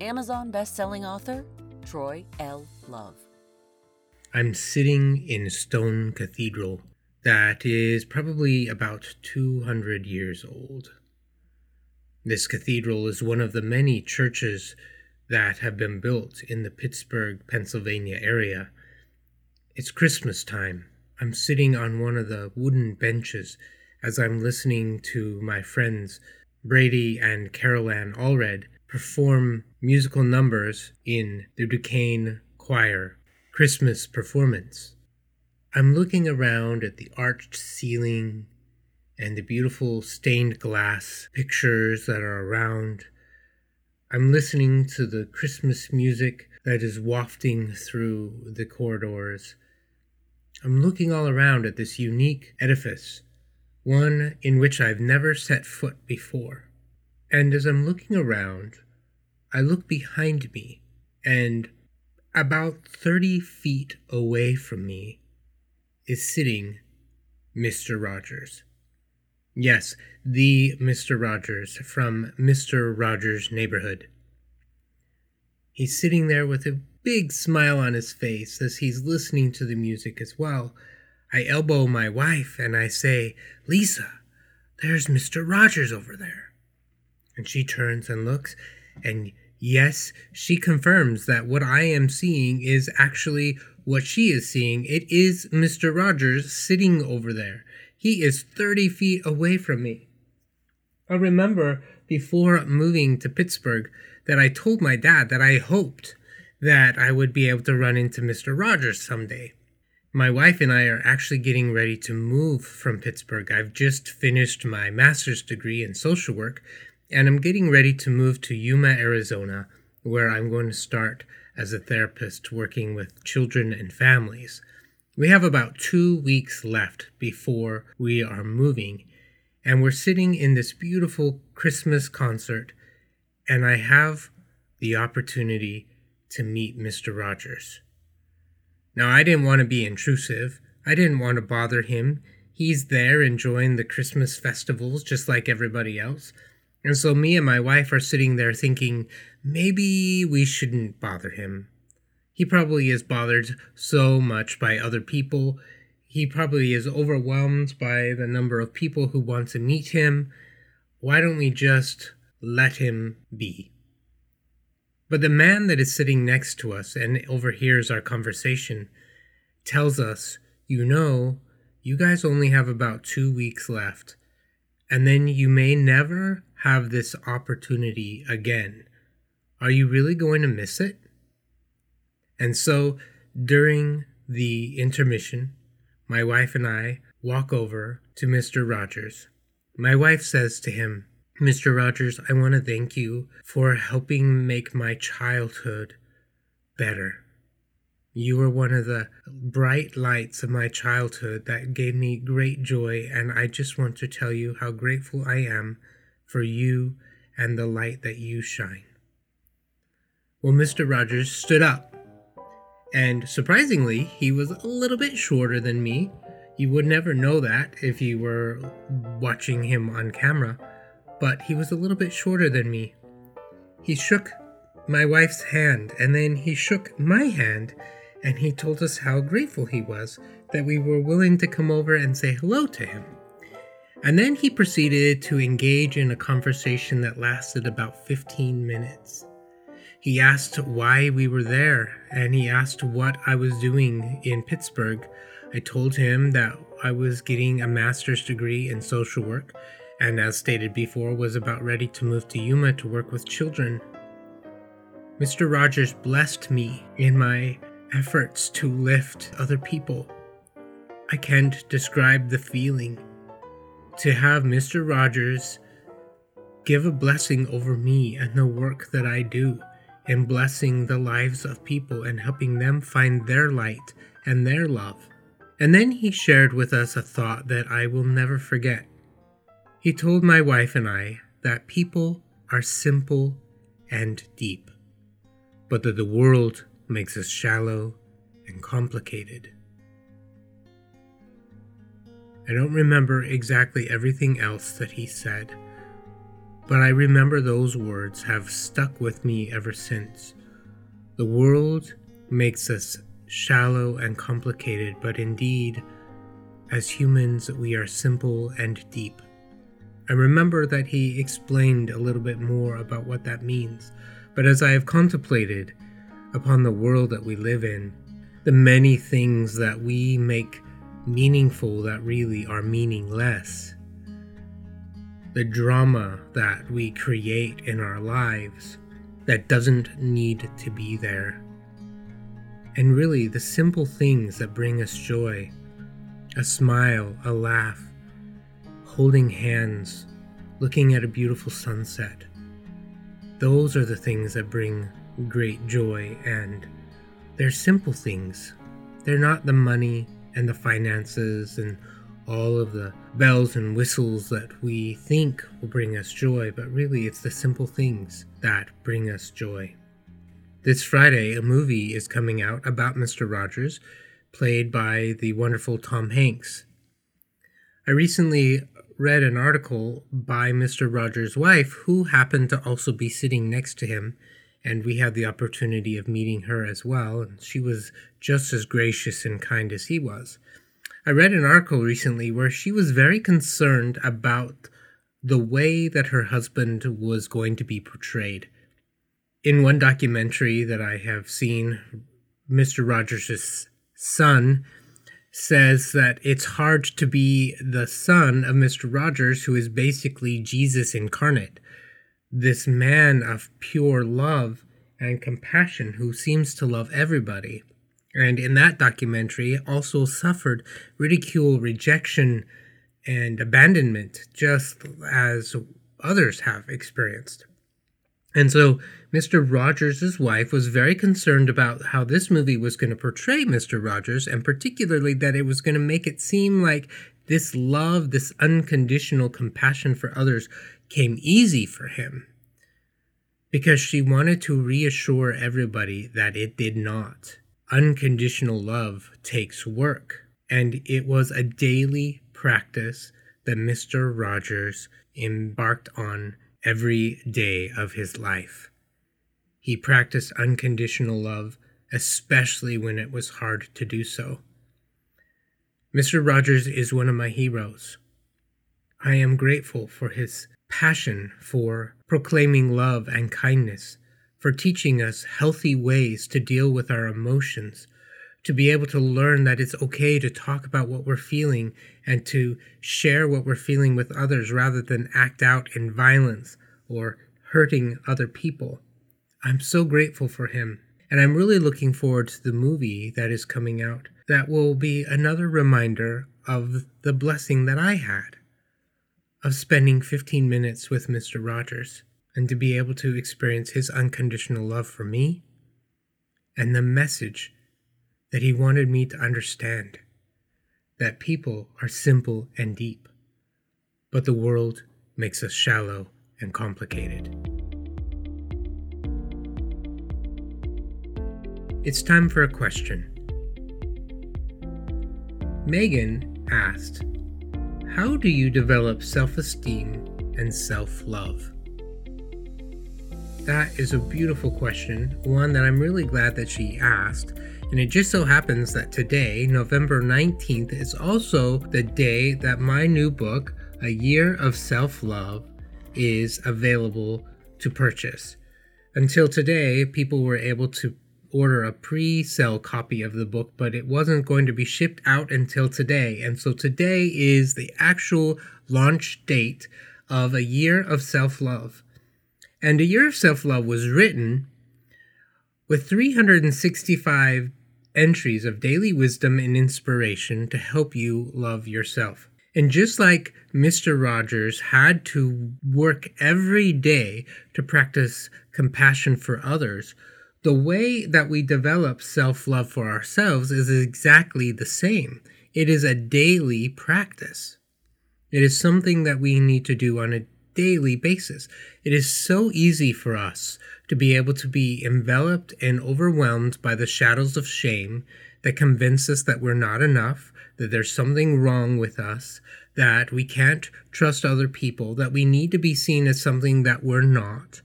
Amazon best-selling author Troy L. Love. I'm sitting in Stone Cathedral that is probably about 200 years old. This cathedral is one of the many churches that have been built in the Pittsburgh, Pennsylvania area. It's Christmas time. I'm sitting on one of the wooden benches as I'm listening to my friends Brady and Carol Ann Allred perform musical numbers in the Duquesne Choir Christmas performance. I'm looking around at the arched ceiling and the beautiful stained glass pictures that are around. I'm listening to the Christmas music that is wafting through the corridors. I'm looking all around at this unique edifice, one in which I've never set foot before. And as I'm looking around, I look behind me, and about 30 feet away from me is sitting Mr. Rogers. Yes, the Mr. Rogers from Mr. Rogers' Neighborhood. He's sitting there with a big smile on his face as he's listening to the music as well. I elbow my wife and I say, Lisa, there's Mr. Rogers over there. And she turns and looks, and yes, she confirms that what I am seeing is actually what she is seeing. It is Mr. Rogers sitting over there. He is 30 feet away from me. I remember before moving to Pittsburgh that I told my dad that I hoped that I would be able to run into Mr. Rogers someday. My wife and I are actually getting ready to move from Pittsburgh. I've just finished my master's degree in social work, and I'm getting ready to move to Yuma, Arizona, where I'm going to start as a therapist working with children and families. We have about two weeks left before we are moving, and we're sitting in this beautiful Christmas concert, and I have the opportunity to meet Mr. Rogers. Now, I didn't want to be intrusive. I didn't want to bother him. He's there enjoying the Christmas festivals just like everybody else. And so me and my wife are sitting there thinking, maybe we shouldn't bother him. He probably is bothered so much by other people. He probably is overwhelmed by the number of people who want to meet him. Why don't we just let him be? But the man that is sitting next to us and overhears our conversation tells us, you know, you guys only have about two weeks left, and then you may never have this opportunity again. Are you really going to miss it? And so during the intermission, my wife and I walk over to Mr. Rogers. My wife says to him, Mr. Rogers, I want to thank you for helping make my childhood better. You were one of the bright lights of my childhood that gave me great joy, and I just want to tell you how grateful I am for you and the light that you shine. Well, Mr. Rogers stood up, and surprisingly, he was a little bit shorter than me. You would never know that if you were watching him on camera but he was a little bit shorter than me. He shook my wife's hand, and then he shook my hand, and he told us how grateful he was that we were willing to come over and say hello to him. And then he proceeded to engage in a conversation that lasted about 15 minutes. He asked why we were there, and he asked what I was doing in Pittsburgh. I told him that I was getting a master's degree in social work and as stated before, was about ready to move to Yuma to work with children. Mr. Rogers blessed me in my efforts to lift other people. I can't describe the feeling to have Mr. Rogers give a blessing over me and the work that I do. in blessing the lives of people and helping them find their light and their love. And then he shared with us a thought that I will never forget. He told my wife and I that people are simple and deep, but that the world makes us shallow and complicated. I don't remember exactly everything else that he said, but I remember those words have stuck with me ever since. The world makes us shallow and complicated, but indeed, as humans, we are simple and deep. I remember that he explained a little bit more about what that means, but as I have contemplated upon the world that we live in, the many things that we make meaningful that really are meaningless, the drama that we create in our lives that doesn't need to be there, and really the simple things that bring us joy a smile, a laugh, holding hands, looking at a beautiful sunset. Those are the things that bring great joy, and they're simple things. They're not the money and the finances and all of the bells and whistles that we think will bring us joy, but really it's the simple things that bring us joy. This Friday, a movie is coming out about Mr. Rogers, played by the wonderful Tom Hanks. I recently read an article by Mr. Rogers' wife, who happened to also be sitting next to him, and we had the opportunity of meeting her as well, and she was just as gracious and kind as he was. I read an article recently where she was very concerned about the way that her husband was going to be portrayed. In one documentary that I have seen, Mr. Rogers' son says that it's hard to be the son of Mr. Rogers, who is basically Jesus incarnate, this man of pure love and compassion who seems to love everybody. And in that documentary, also suffered ridicule, rejection, and abandonment, just as others have experienced. And so Mr. Rogers' wife was very concerned about how this movie was going to portray Mr. Rogers, and particularly that it was going to make it seem like this love, this unconditional compassion for others came easy for him. Because she wanted to reassure everybody that it did not. Unconditional love takes work, and it was a daily practice that Mr. Rogers embarked on every day of his life. He practiced unconditional love, especially when it was hard to do so. Mr. Rogers is one of my heroes. I am grateful for his passion for proclaiming love and kindness, for teaching us healthy ways to deal with our emotions, to be able to learn that it's okay to talk about what we're feeling and to share what we're feeling with others rather than act out in violence or hurting other people. I'm so grateful for him. And I'm really looking forward to the movie that is coming out that will be another reminder of the blessing that I had of spending 15 minutes with Mr. Rogers and to be able to experience his unconditional love for me and the message that he wanted me to understand that people are simple and deep, but the world makes us shallow and complicated. It's time for a question. Megan asked, How do you develop self esteem and self love? That is a beautiful question, one that I'm really glad that she asked and it just so happens that today, November 19th, is also the day that my new book, A Year of Self Love, is available to purchase. Until today, people were able to order a pre sale copy of the book, but it wasn't going to be shipped out until today. And so today is the actual launch date of A Year of Self Love. And A Year of Self Love was written with 365 entries of daily wisdom and inspiration to help you love yourself. And just like Mr. Rogers had to work every day to practice compassion for others, the way that we develop self love for ourselves is exactly the same. It is a daily practice. It is something that we need to do on a daily basis. It is so easy for us to be able to be enveloped and overwhelmed by the shadows of shame that convince us that we're not enough, that there's something wrong with us, that we can't trust other people, that we need to be seen as something that we're not,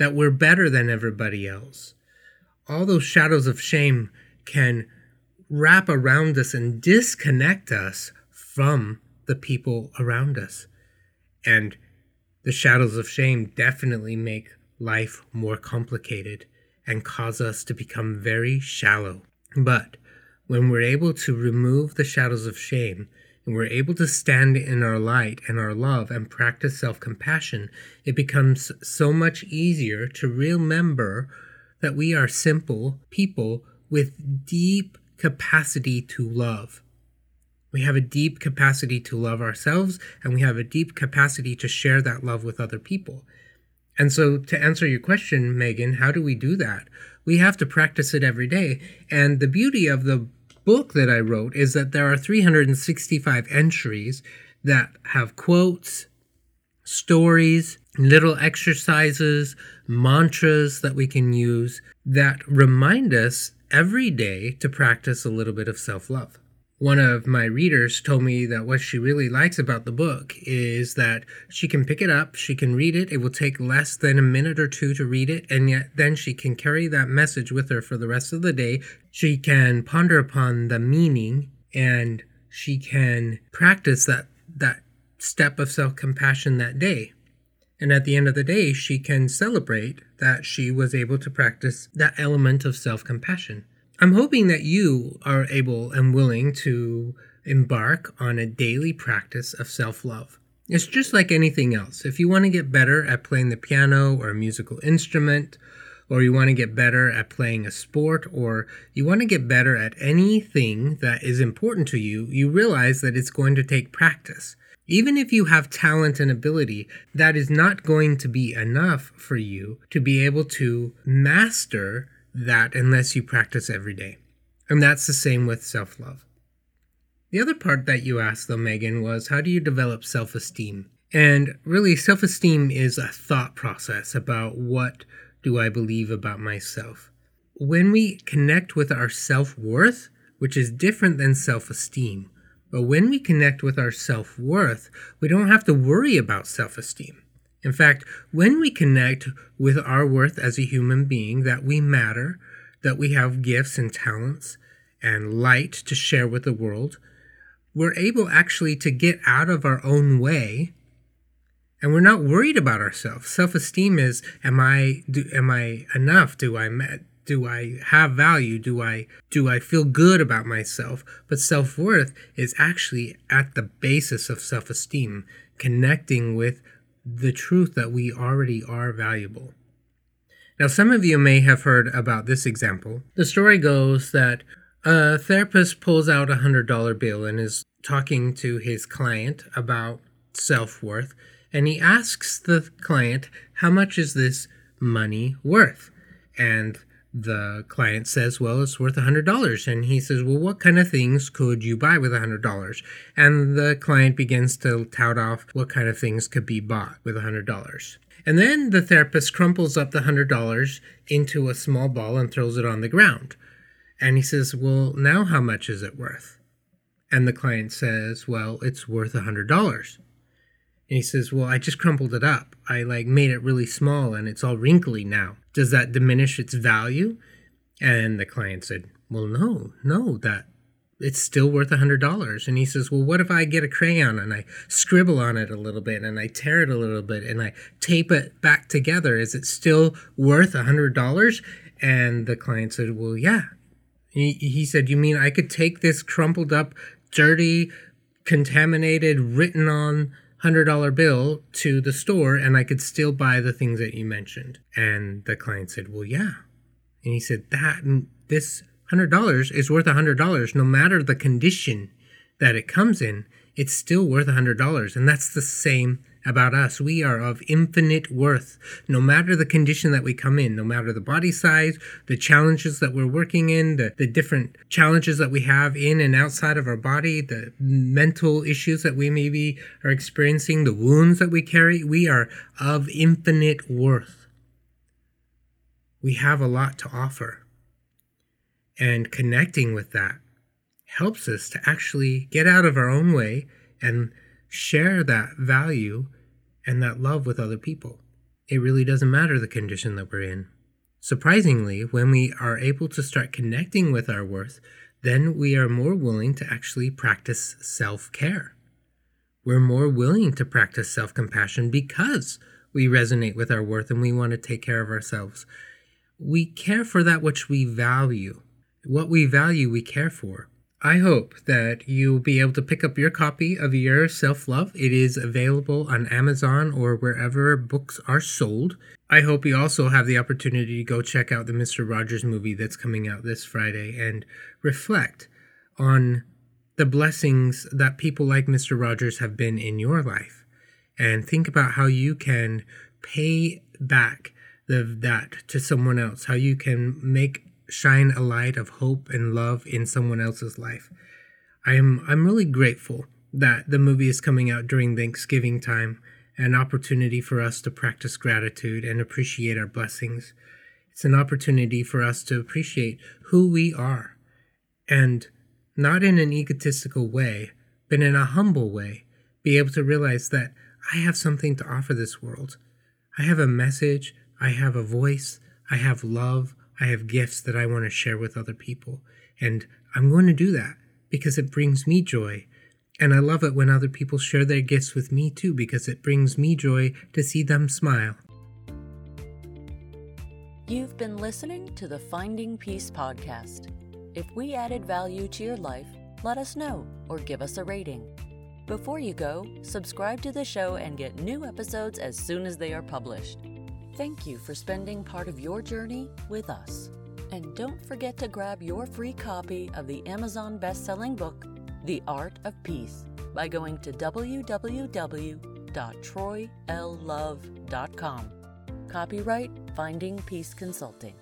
that we're better than everybody else. All those shadows of shame can wrap around us and disconnect us from the people around us. And the shadows of shame definitely make life more complicated and cause us to become very shallow. But when we're able to remove the shadows of shame we're able to stand in our light and our love and practice self compassion, it becomes so much easier to remember that we are simple people with deep capacity to love. We have a deep capacity to love ourselves, and we have a deep capacity to share that love with other people. And so, to answer your question, Megan, how do we do that? We have to practice it every day. And the beauty of the book that I wrote is that there are 365 entries that have quotes, stories, little exercises, mantras that we can use that remind us every day to practice a little bit of self love one of my readers told me that what she really likes about the book is that she can pick it up, she can read it, it will take less than a minute or two to read it, and yet then she can carry that message with her for the rest of the day. She can ponder upon the meaning and she can practice that that step of self-compassion that day. And at the end of the day, she can celebrate that she was able to practice that element of self-compassion. I'm hoping that you are able and willing to embark on a daily practice of self love. It's just like anything else. If you want to get better at playing the piano or a musical instrument, or you want to get better at playing a sport, or you want to get better at anything that is important to you, you realize that it's going to take practice. Even if you have talent and ability, that is not going to be enough for you to be able to master that unless you practice every day. And that's the same with self love. The other part that you asked, though, Megan, was how do you develop self esteem? And really, self esteem is a thought process about what do I believe about myself. When we connect with our self worth, which is different than self esteem, but when we connect with our self worth, we don't have to worry about self esteem. In fact, when we connect with our worth as a human being, that we matter, that we have gifts and talents and light to share with the world, we're able actually to get out of our own way and we're not worried about ourselves. Self-esteem is am I do, am I enough? Do I do I have value? Do I do I feel good about myself? But self-worth is actually at the basis of self-esteem, connecting with the truth that we already are valuable. Now, some of you may have heard about this example. The story goes that a therapist pulls out a $100 bill and is talking to his client about self worth, and he asks the client, How much is this money worth? And the client says, Well, it's worth a $100. And he says, Well, what kind of things could you buy with a $100? And the client begins to tout off what kind of things could be bought with a $100. And then the therapist crumples up the $100 into a small ball and throws it on the ground. And he says, Well, now how much is it worth? And the client says, Well, it's worth a $100. And he says, Well, I just crumpled it up. I like made it really small and it's all wrinkly now. Does that diminish its value? And the client said, Well, no, no, that it's still worth a hundred dollars. And he says, Well, what if I get a crayon and I scribble on it a little bit and I tear it a little bit and I tape it back together? Is it still worth a hundred dollars? And the client said, Well, yeah. He, he said, You mean I could take this crumpled up, dirty, contaminated, written on hundred dollar bill to the store and I could still buy the things that you mentioned. And the client said, Well, yeah. And he said, That this hundred dollars is worth a hundred dollars no matter the condition that it comes in. it's still worth $100. And that's the same about us. We are of infinite worth, no matter the condition that we come in, no matter the body size, the challenges that we're working in, the, the different challenges that we have in and outside of our body, the mental issues that we maybe are experiencing, the wounds that we carry. We are of infinite worth. We have a lot to offer. And connecting with that helps us to actually get out of our own way and share that value and that love with other people. It really doesn't matter the condition that we're in. Surprisingly, when we are able to start connecting with our worth, then we are more willing to actually practice self care. We're more willing to practice self compassion because we resonate with our worth and we want to take care of ourselves. We care for that which we value. What we value, we care for. I hope that you'll be able to pick up your copy of Your Self Love. It is available on Amazon or wherever books are sold. I hope you also have the opportunity to go check out the Mr. Rogers movie that's coming out this Friday and reflect on the blessings that people like Mr. Rogers have been in your life. And think about how you can pay back the, that to someone else, how you can make shine a light of hope and love in someone else's life. I'm I'm really grateful that the movie is coming out during Thanksgiving time, an opportunity for us to practice gratitude and appreciate our blessings. It's an opportunity for us to appreciate who we are and not in an egotistical way, but in a humble way, be able to realize that I have something to offer this world. I have a message, I have a voice, I have love, I have gifts that I want to share with other people. And I'm going to do that because it brings me joy. And I love it when other people share their gifts with me too because it brings me joy to see them smile. You've been listening to the Finding Peace podcast. If we added value to your life, let us know or give us a rating. Before you go, subscribe to the show and get new episodes as soon as they are published. Thank you for spending part of your journey with us. And don't forget to grab your free copy of the Amazon best-selling book, The Art of Peace, by going to www.troyllove.com. Copyright Finding Peace Consulting.